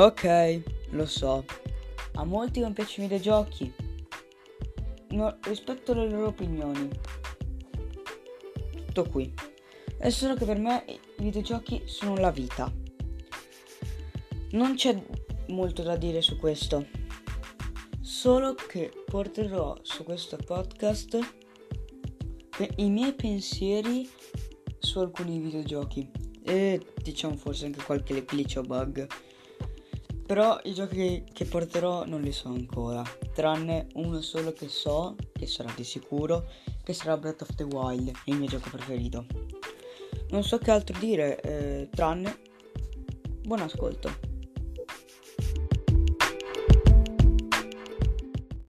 Ok, lo so. A molti non piacciono i videogiochi. No, rispetto alle loro opinioni. Tutto qui. È solo che per me i videogiochi sono la vita. Non c'è molto da dire su questo. Solo che porterò su questo podcast i miei pensieri su alcuni videogiochi e diciamo forse anche qualche glitch o bug. Però i giochi che porterò non li so ancora, tranne uno solo che so, che sarà di sicuro, che sarà Breath of the Wild, il mio gioco preferito. Non so che altro dire, eh, tranne buon ascolto.